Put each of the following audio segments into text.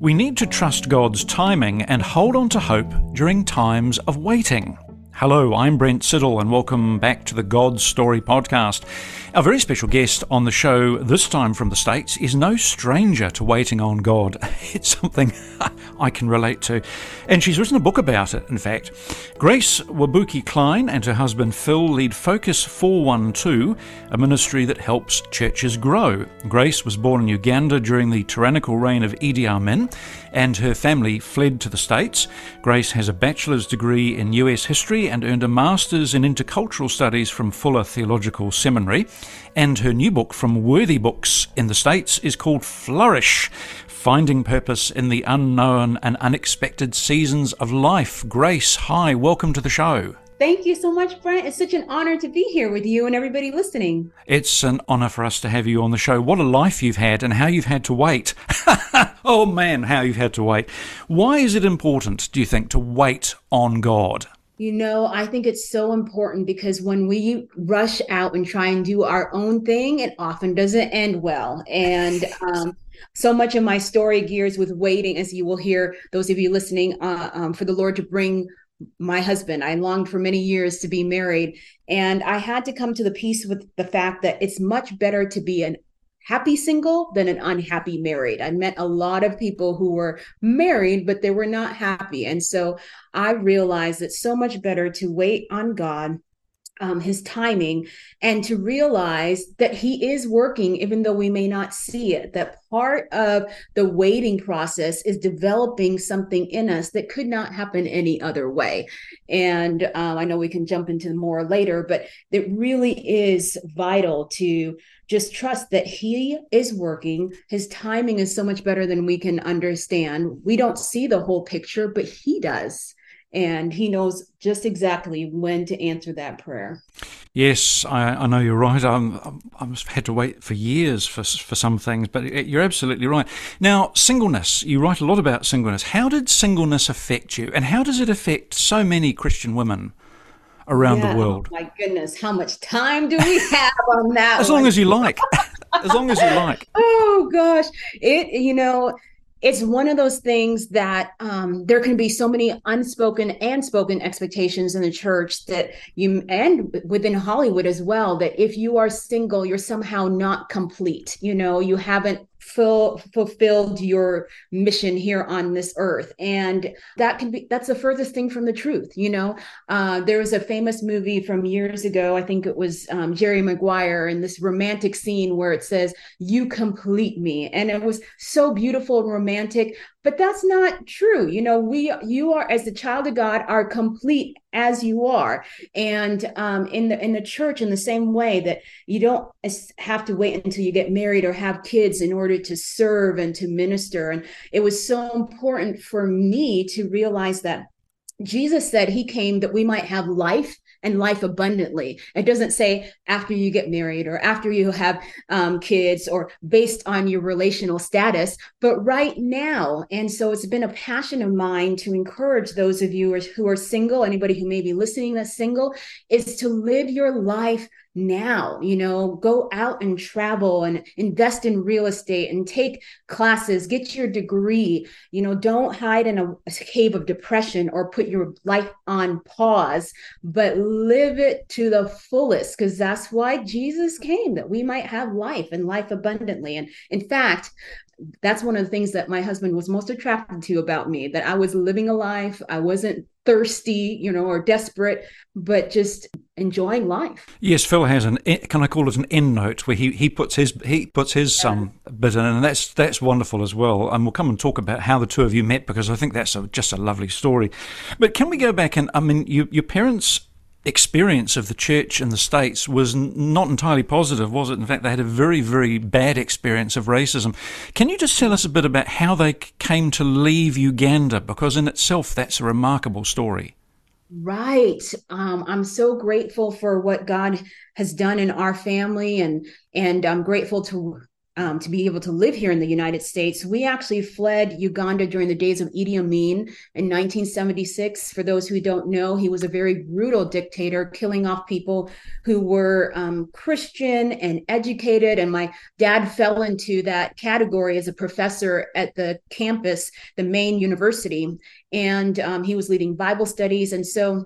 We need to trust God's timing and hold on to hope during times of waiting. Hello, I'm Brent Siddle, and welcome back to the God Story podcast. Our very special guest on the show, this time from the States, is no stranger to waiting on God. It's something I can relate to. And she's written a book about it, in fact. Grace Wabuke Klein and her husband Phil lead Focus 412, a ministry that helps churches grow. Grace was born in Uganda during the tyrannical reign of Idi Amin, and her family fled to the States. Grace has a bachelor's degree in US history and earned a master's in intercultural studies from Fuller Theological Seminary. And her new book from Worthy Books in the States is called Flourish Finding Purpose in the Unknown and Unexpected Seasons of Life. Grace, hi, welcome to the show. Thank you so much, Brent. It's such an honor to be here with you and everybody listening. It's an honor for us to have you on the show. What a life you've had and how you've had to wait. oh man, how you've had to wait. Why is it important, do you think, to wait on God? You know, I think it's so important because when we rush out and try and do our own thing, it often doesn't end well. And um, so much of my story gears with waiting, as you will hear, those of you listening, uh, um, for the Lord to bring my husband. I longed for many years to be married. And I had to come to the peace with the fact that it's much better to be an happy single than an unhappy married. I met a lot of people who were married, but they were not happy. And so I realized it's so much better to wait on God um, his timing and to realize that he is working even though we may not see it that part of the waiting process is developing something in us that could not happen any other way and um, i know we can jump into more later but it really is vital to just trust that he is working his timing is so much better than we can understand we don't see the whole picture but he does and he knows just exactly when to answer that prayer. Yes, I, I know you're right. I'm, I've had to wait for years for for some things, but you're absolutely right. Now, singleness. You write a lot about singleness. How did singleness affect you, and how does it affect so many Christian women? Around yeah, the world. Oh my goodness, how much time do we have on that? as long as you like. as long as you like. Oh gosh, it you know it's one of those things that um, there can be so many unspoken and spoken expectations in the church that you and within hollywood as well that if you are single you're somehow not complete you know you haven't fulfilled your mission here on this earth. And that can be that's the furthest thing from the truth you know? Uh, there was a famous movie from years ago i think it was um, jerry maguire and this romantic scene where it says you complete me. And it was so beautiful and romantic but that's not true. You know we you are as the child of god are complete as you are. And um, in the in the church in the same way that you don't have to wait until you get married or have kids in order to serve and to minister. And it was so important for me to realize that Jesus said he came that we might have life and life abundantly. It doesn't say after you get married or after you have um, kids or based on your relational status, but right now. And so it's been a passion of mine to encourage those of you who are single, anybody who may be listening that's single, is to live your life now you know go out and travel and invest in real estate and take classes get your degree you know don't hide in a, a cave of depression or put your life on pause but live it to the fullest because that's why jesus came that we might have life and life abundantly and in fact that's one of the things that my husband was most attracted to about me that I was living a life. I wasn't thirsty, you know, or desperate, but just enjoying life. Yes, Phil has an can I call it an end note where he, he puts his he puts his yeah. um bit in, and that's that's wonderful as well. And we'll come and talk about how the two of you met because I think that's a, just a lovely story. But can we go back and I mean, you, your parents experience of the church in the States was not entirely positive, was it? In fact, they had a very, very bad experience of racism. Can you just tell us a bit about how they came to leave Uganda? Because in itself, that's a remarkable story. Right. Um, I'm so grateful for what God has done in our family, and and I'm grateful to um, to be able to live here in the United States. We actually fled Uganda during the days of Idi Amin in 1976. For those who don't know, he was a very brutal dictator, killing off people who were um, Christian and educated. And my dad fell into that category as a professor at the campus, the main university. And um, he was leading Bible studies. And so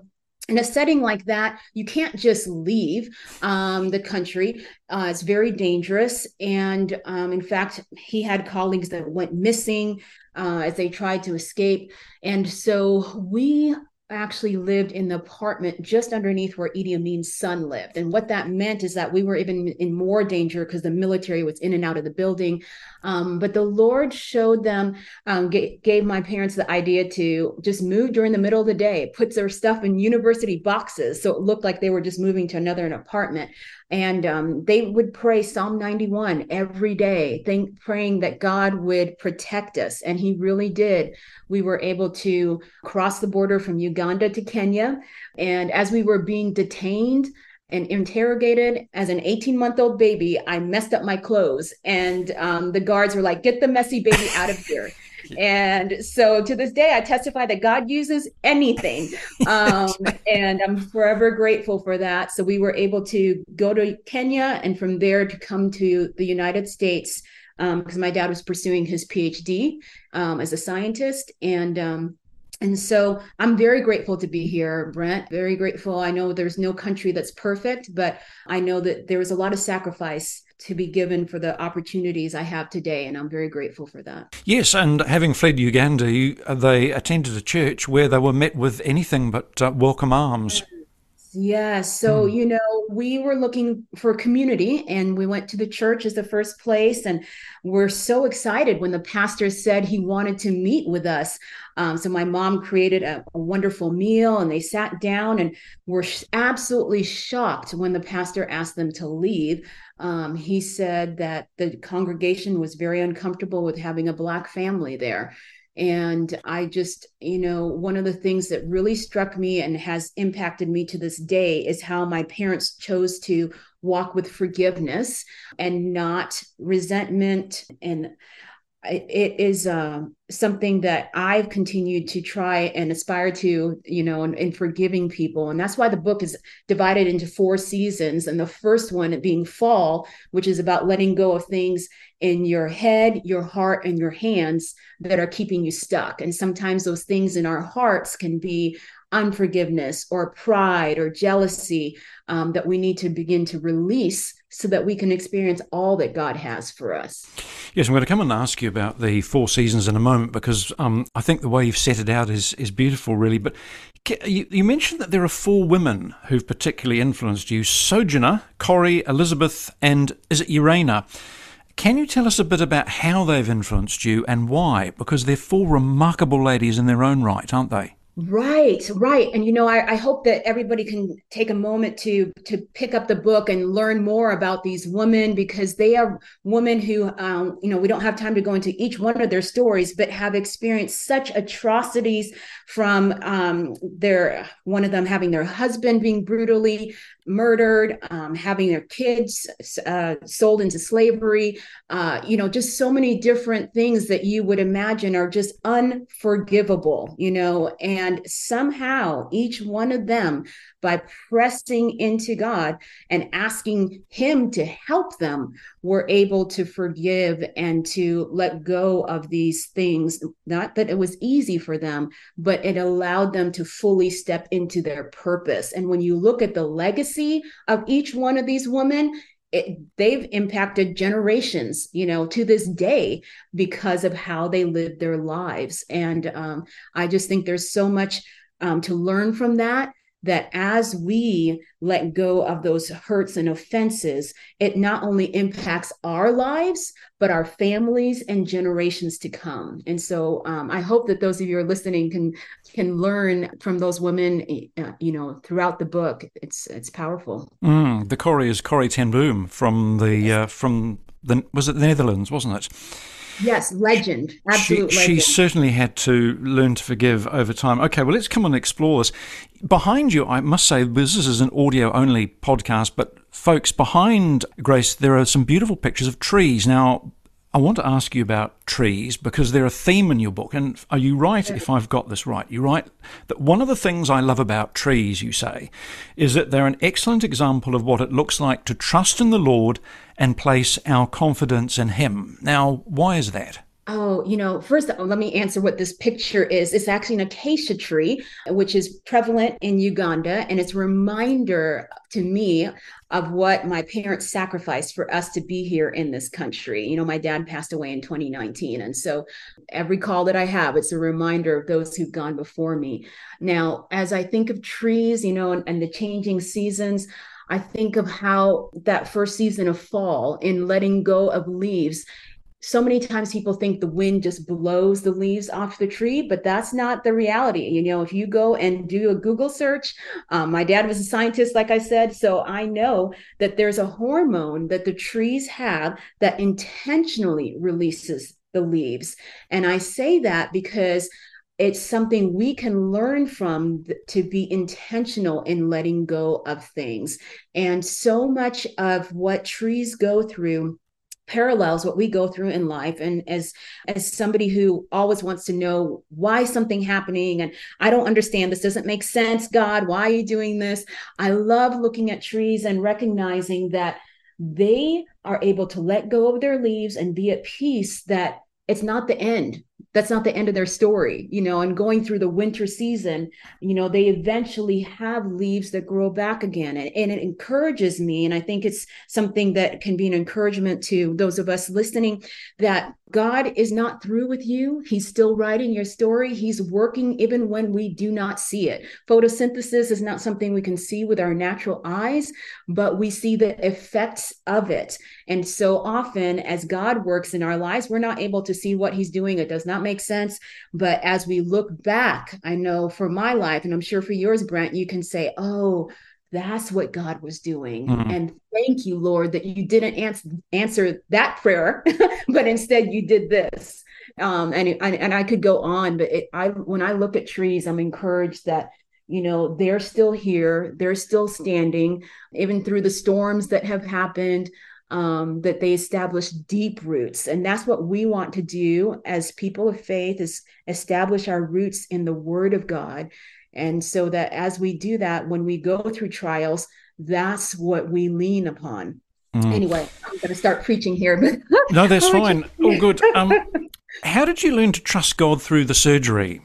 in a setting like that, you can't just leave um, the country. Uh, it's very dangerous. And um, in fact, he had colleagues that went missing uh, as they tried to escape. And so we actually lived in the apartment just underneath where Idi Amin's son lived. And what that meant is that we were even in more danger because the military was in and out of the building. Um, but the Lord showed them, um, g- gave my parents the idea to just move during the middle of the day, put their stuff in university boxes. So it looked like they were just moving to another apartment. And um, they would pray Psalm 91 every day, think, praying that God would protect us. And He really did. We were able to cross the border from Uganda to Kenya. And as we were being detained, and interrogated as an 18 month old baby i messed up my clothes. And um, the guards were like get the messy baby out of here. And so to this day i testify that god uses anything um, and i'm forever grateful for that. So we were able to go to kenya and from there to come to the united states because um, my dad was pursuing his phd um, as a scientist. And um, and so I'm very grateful to be here, Brent. Very grateful. I know there's no country that's perfect, but I know that there was a lot of sacrifice to be given for the opportunities I have today, and I'm very grateful for that. Yes, and having fled Uganda, you, they attended a church where they were met with anything but uh, welcome arms. Yes. So, mm. you know, we were looking for community and we went to the church as the first place. And we're so excited when the pastor said he wanted to meet with us. Um, so, my mom created a, a, wonderful meal and they sat down and were sh- absolutely shocked when the pastor asked them to leave. Um, he said that the congregation was very uncomfortable with having a Black family there. And I just, you know, one of the things that really struck me and has impacted me to this day is how my parents chose to walk with forgiveness and not resentment and it is uh, something that I've continued to try and aspire to, you know, in, forgiving people. And that's why the book is divided into four seasons. And the first one being fall, which is about letting go of things in your head, your heart, and your hands that are keeping you stuck. And sometimes those things in our hearts can be unforgiveness or pride or jealousy um, that we need to begin to release so that we can experience all that God has for us. Yes, I'm going to come and ask you about the four seasons in a moment because um, I think the way you've set it out is is beautiful, really. But you, you, mentioned that there are four women who've particularly influenced you: Sojourner, Corrie, Elizabeth, and is it Urania? Can you tell us a bit about how they've influenced you and why? Because they're four remarkable ladies in their own right, aren't they? Right, right. And you know, I, I, hope that everybody can take a moment to to pick up the book and learn more about these women because they are women who um, you know, we don't have time to go into each one of their stories, but have experienced such atrocities from um, their one of them having their husband being brutally murdered, um, having their kids uh, sold into slavery, uh, you know, just so many different things that you would imagine are just unforgivable, you know, and somehow each one of them, by pressing into God and asking Him to help them, were able to forgive and to let go of these things. Not that it was easy for them, but it allowed them to fully step into their purpose. And when you look at the legacy of each one of these women, it, they've impacted generations, you know, to this day because of how they lived their lives. And um, I just think there's so much um, to learn from that that as we let go of those hurts and offenses, it not only impacts our lives, but our families and generations to come. And so um, I hope that those of you who are listening can can learn from those women, uh, you know, throughout the book. It's it's powerful. Mm, the Corrie is Corrie ten Boom from the uh, from the was it the Netherlands, wasn't it? Yes, legend. Absolute she, legend. she certainly had to learn to forgive over time. Okay, well, let's come and explore this. Behind you, I must say, this is an audio only podcast, but folks, behind Grace, there are some beautiful pictures of trees. Now, I want to ask you about trees because they're a theme in your book. And are you right if I've got this right? You write that one of the things I love about trees, you say, is that they're an excellent example of what it looks like to trust in the Lord and place our confidence in Him. Now, why is that? Oh, you know, first, uh, let me answer what this picture is. It's actually an acacia tree, which is prevalent in Uganda. And it's a reminder to me of what my parents sacrificed for us to be here in this country. You know, my dad passed away in 2019. And so every call that I have, it's a reminder of those who've gone before me. Now, as I think of trees, you know, and, and the changing seasons, I think of how that first season of fall in letting go of leaves so many times people think the wind just blows the leaves off the tree, but that's not the reality. You know, if you go and do a Google search, um, my dad was a scientist, like I said, so I know that there's a hormone that the trees have that intentionally releases the leaves. And I say that because it's something we can learn from to be intentional in letting go of things. And so much of what trees go through parallels what we go through in life. And as as somebody who always wants to know why something happening and i don't understand this doesn't make sense god why are you doing this? I love looking at trees and recognizing that they are able to let go of their leaves and be at peace that it's not the end that's not the end of their story you know and going through the winter season you know they eventually have leaves that grow back again and, and it encourages me and i think it's something that can be an encouragement to those of us listening that God is not through with you. He's still writing your story. He's working even when we do not see it. Photosynthesis is not something we can see with our natural eyes, but we see the effects of it. And so often, as God works in our lives, we're not able to see what He's doing. It does not make sense. But as we look back, I know for my life, and I'm sure for yours, Brent, you can say, oh, that's what God was doing. Mm-hmm. And thank you, Lord, that you didn't answer answer that prayer, but instead you did this. Um, and, and and I could go on, but it, I when I look at trees, I'm encouraged that you know they're still here, they're still standing, even through the storms that have happened. Um, that they establish deep roots, and that's what we want to do as people of faith: is establish our roots in the Word of God and so that as we do that, when we go through trials, that's what we lean upon. Mm. Anyway, I'm going to start preaching here. But no, that's fine. All good. Um, how did you learn to trust God through the surgery?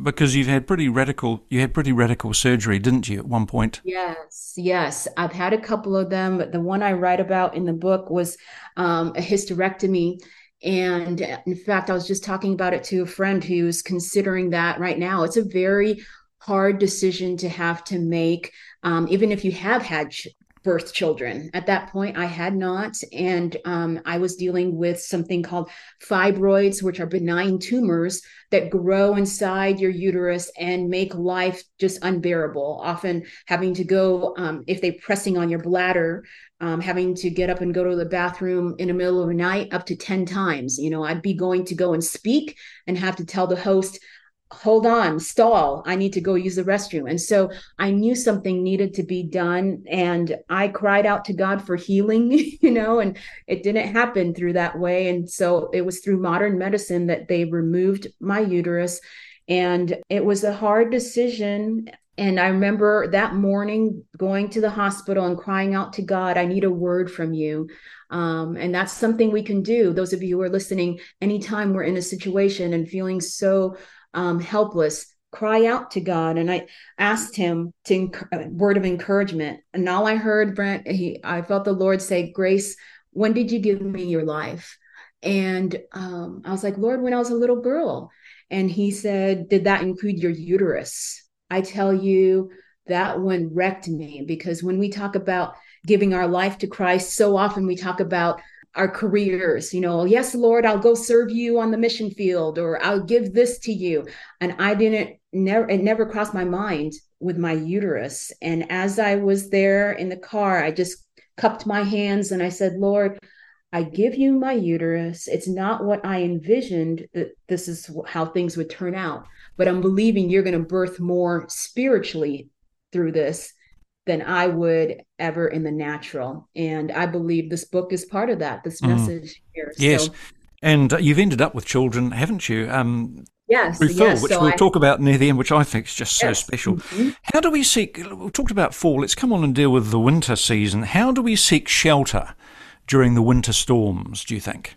Because you've had pretty radical, you had pretty radical surgery, didn't you, at one point? Yes, yes. I've had a couple of them, but the one I write about in the book was um, a hysterectomy. And in fact, I was just talking about it to a friend who's considering that right now. It's a very hard decision to have to make, um, even if you have had birth children. At that point, I had not. And um, I was dealing with something called fibroids, which are benign tumors that grow inside your uterus and make life just unbearable. Often having to go, um, if they're pressing on your bladder, um, having to get up and go to the bathroom in the middle of the night up to 10 times. You know, I'd be going to go and speak and have to tell the host, hold on, stall. I need to go use the restroom. And so I knew something needed to be done. And I cried out to God for healing, you know, and it didn't happen through that way. And so it was through modern medicine that they removed my uterus. And it was a hard decision. And I remember that morning going to the hospital and crying out to God, I need a word from you. Um, and that's something we can do. Those of you who are listening, anytime we're in a situation and feeling so um, helpless, cry out to God. And I asked him to uh, word of encouragement. And all I heard, Brent, he, I felt the Lord say, Grace, when did you give me your life? And um, I was like, Lord, when I was a little girl. And he said, Did that include your uterus? I tell you, that one wrecked me because when we talk about giving our life to Christ, so often we talk about our careers you know yes lord i'll go serve you on the mission field or i'll give this to you. And i didn't never it never crossed my mind with my uterus. And as i was there in the car i just cupped my hands and i said lord I give you my uterus. It's not what I envisioned that this is how things would turn out, but I'm believing you're going to birth more spiritually through this than I would ever in the natural. And I believe this book is part of that, this mm. message here. Yes. So, and you've ended up with children, haven't you? Um, Yes, through yes, which so we'll I, talk about near the end, which I think is just yes. so special. Mm-hmm. How do we seek? We talked about fall. Let's come on and deal with the winter season. How do we seek shelter during the winter storms? Do you think?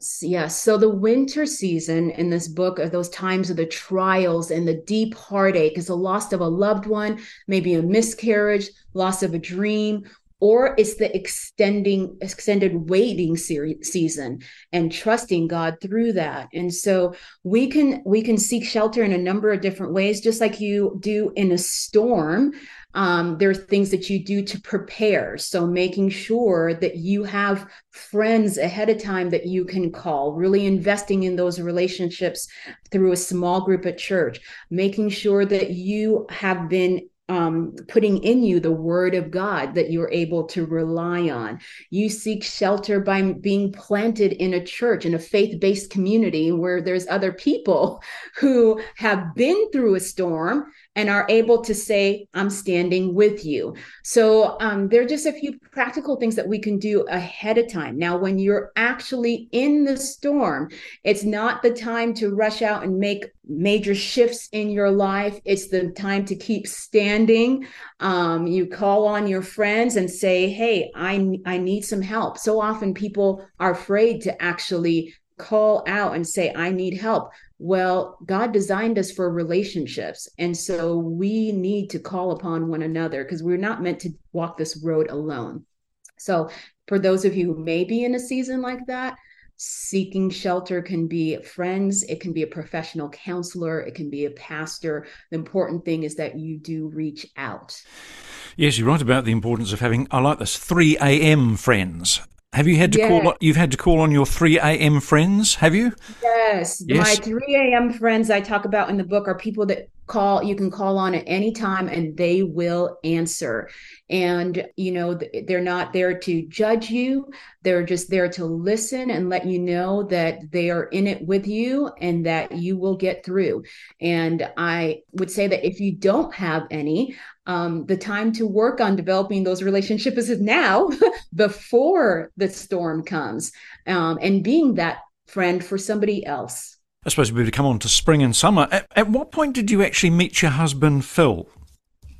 Yes, yes. So the winter season in this book are those times of the trials and the deep heartache is the loss of a loved one, maybe a miscarriage, loss of a dream, or it's the extending extended waiting season and trusting god through that. And so we can we can seek shelter in a number of different ways just like you do in a storm. Um, there are things that you do to prepare. So making sure that you have friends ahead of time that you can call really investing in those relationships through a small group at church making sure that you have been um, putting in you the word of God that you're able to rely on. You seek shelter by being planted in a church, in a faith based community where there's other people who have been through a storm and are able to say, I'm standing with you. So um, there are just a few practical things that we can do ahead of time. Now, when you're actually in the storm, it's not the time to rush out and make major shifts in your life. It's the time to keep standing. Um, you call on your friends and say, Hey, I, I need some help. So often people are afraid to actually call out and say, I need help. Well, God designed us for relationships. And so we need to call upon one another because we're not meant to walk this road alone. So, for those of you who may be in a season like that, seeking shelter can be friends, it can be a professional counselor, it can be a pastor. The important thing is that you do reach out. Yes, you're right about the importance of having, I like this, 3 a.m. friends. Have you had to yeah. call? You've had to call on your three a.m. friends, have you? Yes. yes. My three a.m. friends I talk about in the book are people that call. You can call on at any time, and they will answer. And you know they're not there to judge you. They're just there to listen and let you know that they are in it with you and that you will get through. And I would say that if you don't have any, um, the time to work on developing those relationships is now before the storm comes um, and being that friend for somebody else. I suppose we would come on to spring and summer. At, at what point did you actually meet your husband, Phil?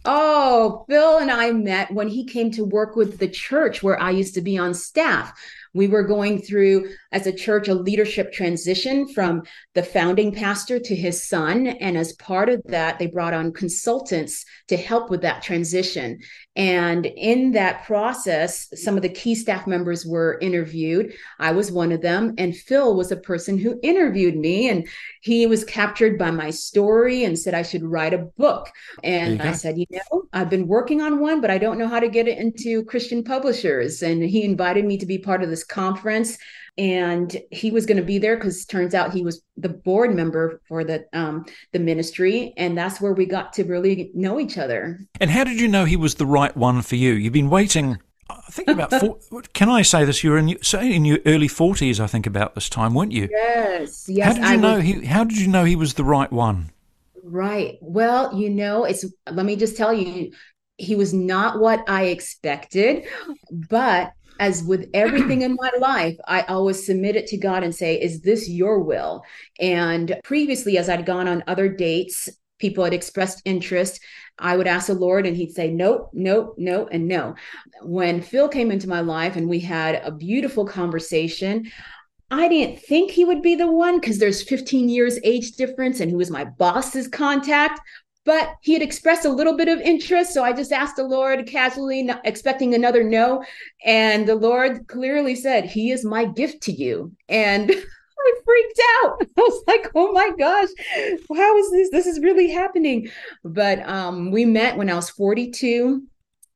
Oh, Phil and I met when he came to work with the church where I used to be on staff. We were going through, as a church, a leadership transition from the founding pastor to his son. And as part of that, they brought on consultants to help with that transition. And in that process, some of the key staff members were interviewed. I was one of them. And Phil was a person who interviewed me. And he was captured by my story and said I should write a book. And I said, you know, I've been working on one, but I don't know how to get it into Christian publishers. And he invited me to be part of this conference and he was going to be there because turns out he was the board member for the um, the ministry and that's where we got to really know each other and how did you know he was the right one for you you've been waiting I think about four, can I say this? You were in say in your early forties, I think, about this time, weren't you? Yes, yes. How did you I know was, he? How did you know he was the right one? Right. Well, you know, it's. Let me just tell you, he was not what I expected, but as with everything in my life, I always submit it to God and say, Is this your will? And previously, as I'd gone on other dates, people had expressed interest. I would ask the Lord, and He'd say, Nope, nope, nope, and no. When Phil came into my life and we had a beautiful conversation, I didn't think he would be the one because there's 15 years age difference and he was my boss's contact but he had expressed a little bit of interest. So I just asked the Lord casually, not expecting another no. And the Lord clearly said, He is my gift to you. And I freaked out. I was like, oh my gosh, how is this? This is really happening. But um, we met when I was 42.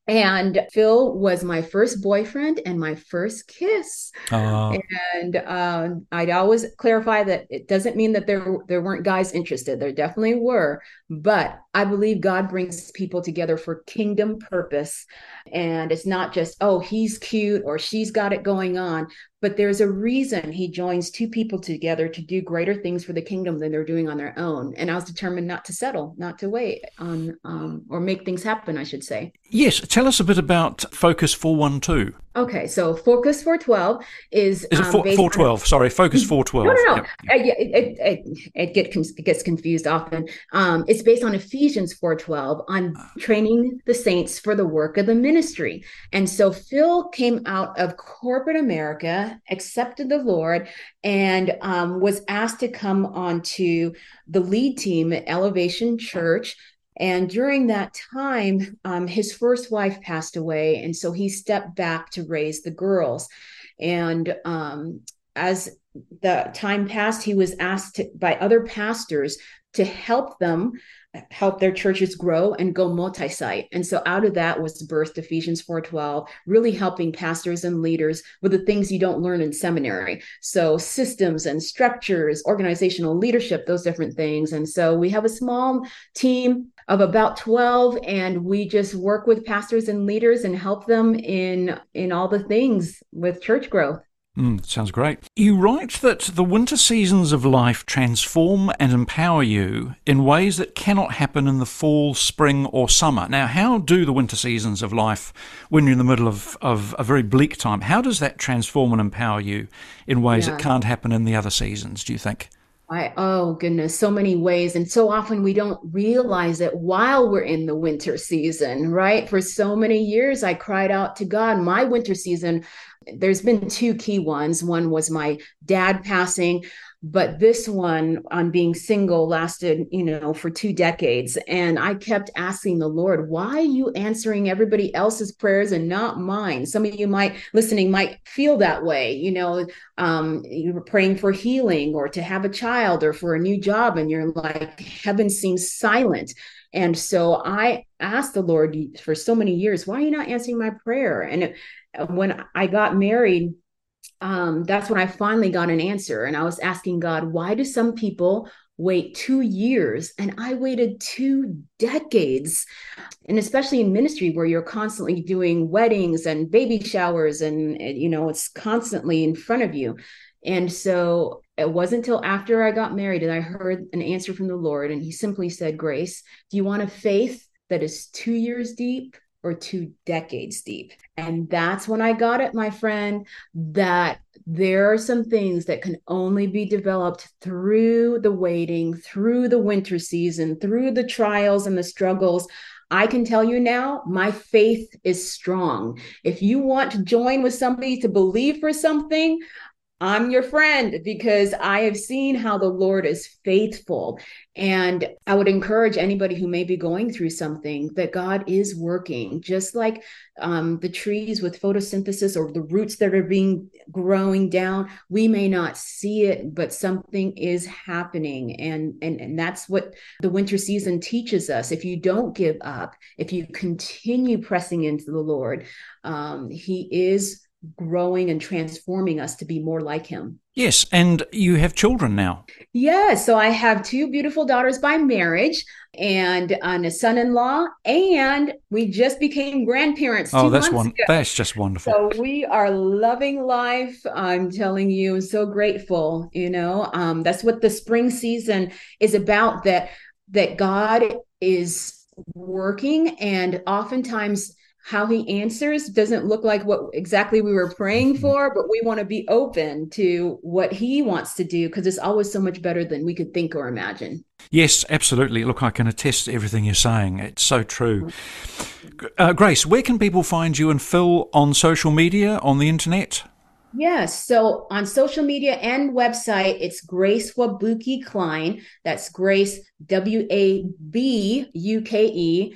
And Phil was my first boyfriend and my first kiss. Uh, and um, I'd always clarify that it doesn't mean that there there weren't guys interested. There definitely were, but I believe God brings people together for kingdom purpose, and it's not just oh he's cute or she's got it going on, but there's a reason he joins two people together to do greater things for the kingdom than they're doing on their own. And I was determined not to settle, not to wait on, um, or make things happen, I should say. Yes. Tell us a bit about Focus 412. Okay, so Focus 412 is is it um, 412? Sorry, Focus 412. No, no, no. Yep. It, it, it, it, it gets confused often. Um, it's based on Ephesians 412 on training the saints for the work of the ministry. And so Phil came out of corporate America, accepted the Lord, and um, was asked to come onto the lead team at Elevation Church and during that time, um, his first wife passed away. And so he stepped back to raise the girls. And um, as the time passed, he was asked to, by other pastors to help them help their churches grow and go multi-site. And so out of that was birthed ephesians 4.12 really helping pastors and leaders with the things you don't learn in seminary. So systems and structures organizational leadership those different things. And so we have a small team of about 12 and we just work with pastors and leaders and help them in in all the things with church growth Mm, sounds great. You write that the winter seasons of life transform and empower you in ways that cannot happen in the fall, spring, or summer. Now, how do the winter seasons of life, when you're in the middle of, of a very bleak time, how does that transform and empower you in ways yeah. that can't happen in the other seasons, do you think? I, oh goodness, so many ways. And so often we don't realize it while we're in the winter season, right? For so many years, I cried out to God, my winter season. There's been two key ones. One was my dad passing but this one on being single lasted you know for two decades. And i kept asking the lord why are you answering everybody else's prayers and not mine? Some of you might listening might feel that way you know um, you were praying for healing or to have a child or for a new job and you're like heaven seems silent. And so i asked the lord for so many years why are you not answering my prayer? And when i got married um, that's when I finally got an answer. And I was asking God, why do some people wait two years? And I waited two decades. And especially in ministry where you're constantly doing weddings and baby showers, and, you know, it's constantly in front of you. And so it wasn't until after I got married that I heard an answer from the Lord. And he simply said, Grace, do you want a faith that is two years deep or two decades deep. And that's when I got it, my friend, that there are some things that can only be developed through the waiting, through the winter season, through the trials and the struggles. I can tell you now, my faith is strong. If you want to join with somebody to believe for something, I'm your friend because I have seen how the Lord is faithful. And I would encourage anybody who may be going through something that God is working, just like um, the trees with photosynthesis or the roots that are being growing down. We may not see it, but something is happening. And, and, and that's what the winter season teaches us. If you don't give up, if you continue pressing into the Lord, um, He is growing and transforming us to be more like him. Yes, and you have children now. Yes, so I have two beautiful daughters by marriage and a son-in-law and we just became grandparents oh that's one ago. that's just wonderful so we are loving life i'm telling you so grateful you know um, that's what the spring season is about that that god is working and oftentimes how he answers doesn't look like what exactly we were praying mm-hmm. for, but we want to be open to what he wants to do because it's always so much better than we could think or imagine. Yes, absolutely. Look, I can attest to everything you're saying. It's so true. Uh, Grace, where can people find you and Phil on social media, on the internet? Yes. So on social media and website, it's Grace Wabuke Klein. That's Grace W A B U K E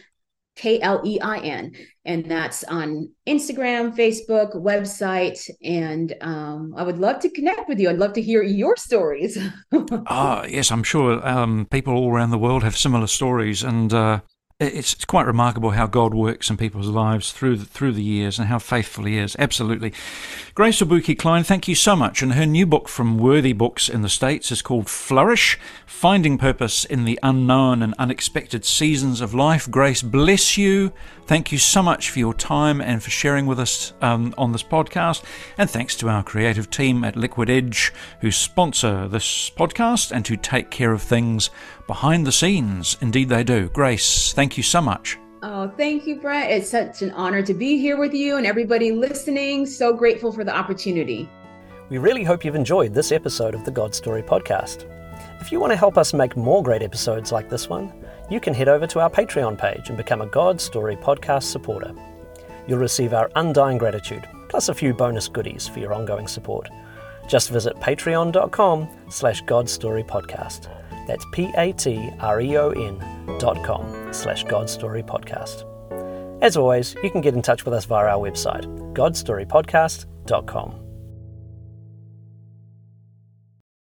K L E I N. And that's on Instagram, Facebook, website. And um, I would love to connect with you. I'd love to hear your stories. ah, yes, I'm sure um, people all around the world have similar stories. And uh, it's, it's quite remarkable how God works in people's lives through the, through the years and how faithful He is. Absolutely. Grace Wabuke Klein, thank you so much. And her new book from Worthy Books in the States is called Flourish Finding Purpose in the Unknown and Unexpected Seasons of Life. Grace, bless you. Thank you so much for your time and for sharing with us um, on this podcast. And thanks to our creative team at Liquid Edge who sponsor this podcast and who take care of things behind the scenes. Indeed, they do. Grace, thank you so much. Oh, thank you, Brett. It's such an honor to be here with you and everybody listening. So grateful for the opportunity. We really hope you've enjoyed this episode of the God Story podcast. If you want to help us make more great episodes like this one, you can head over to our Patreon page and become a God Story podcast supporter. You'll receive our undying gratitude, plus a few bonus goodies for your ongoing support. Just visit patreon.com slash godstorypodcast. That's P-A-T-R-E-O-N dot com slash God Story Podcast. As always, you can get in touch with us via our website, godstorypodcast.com.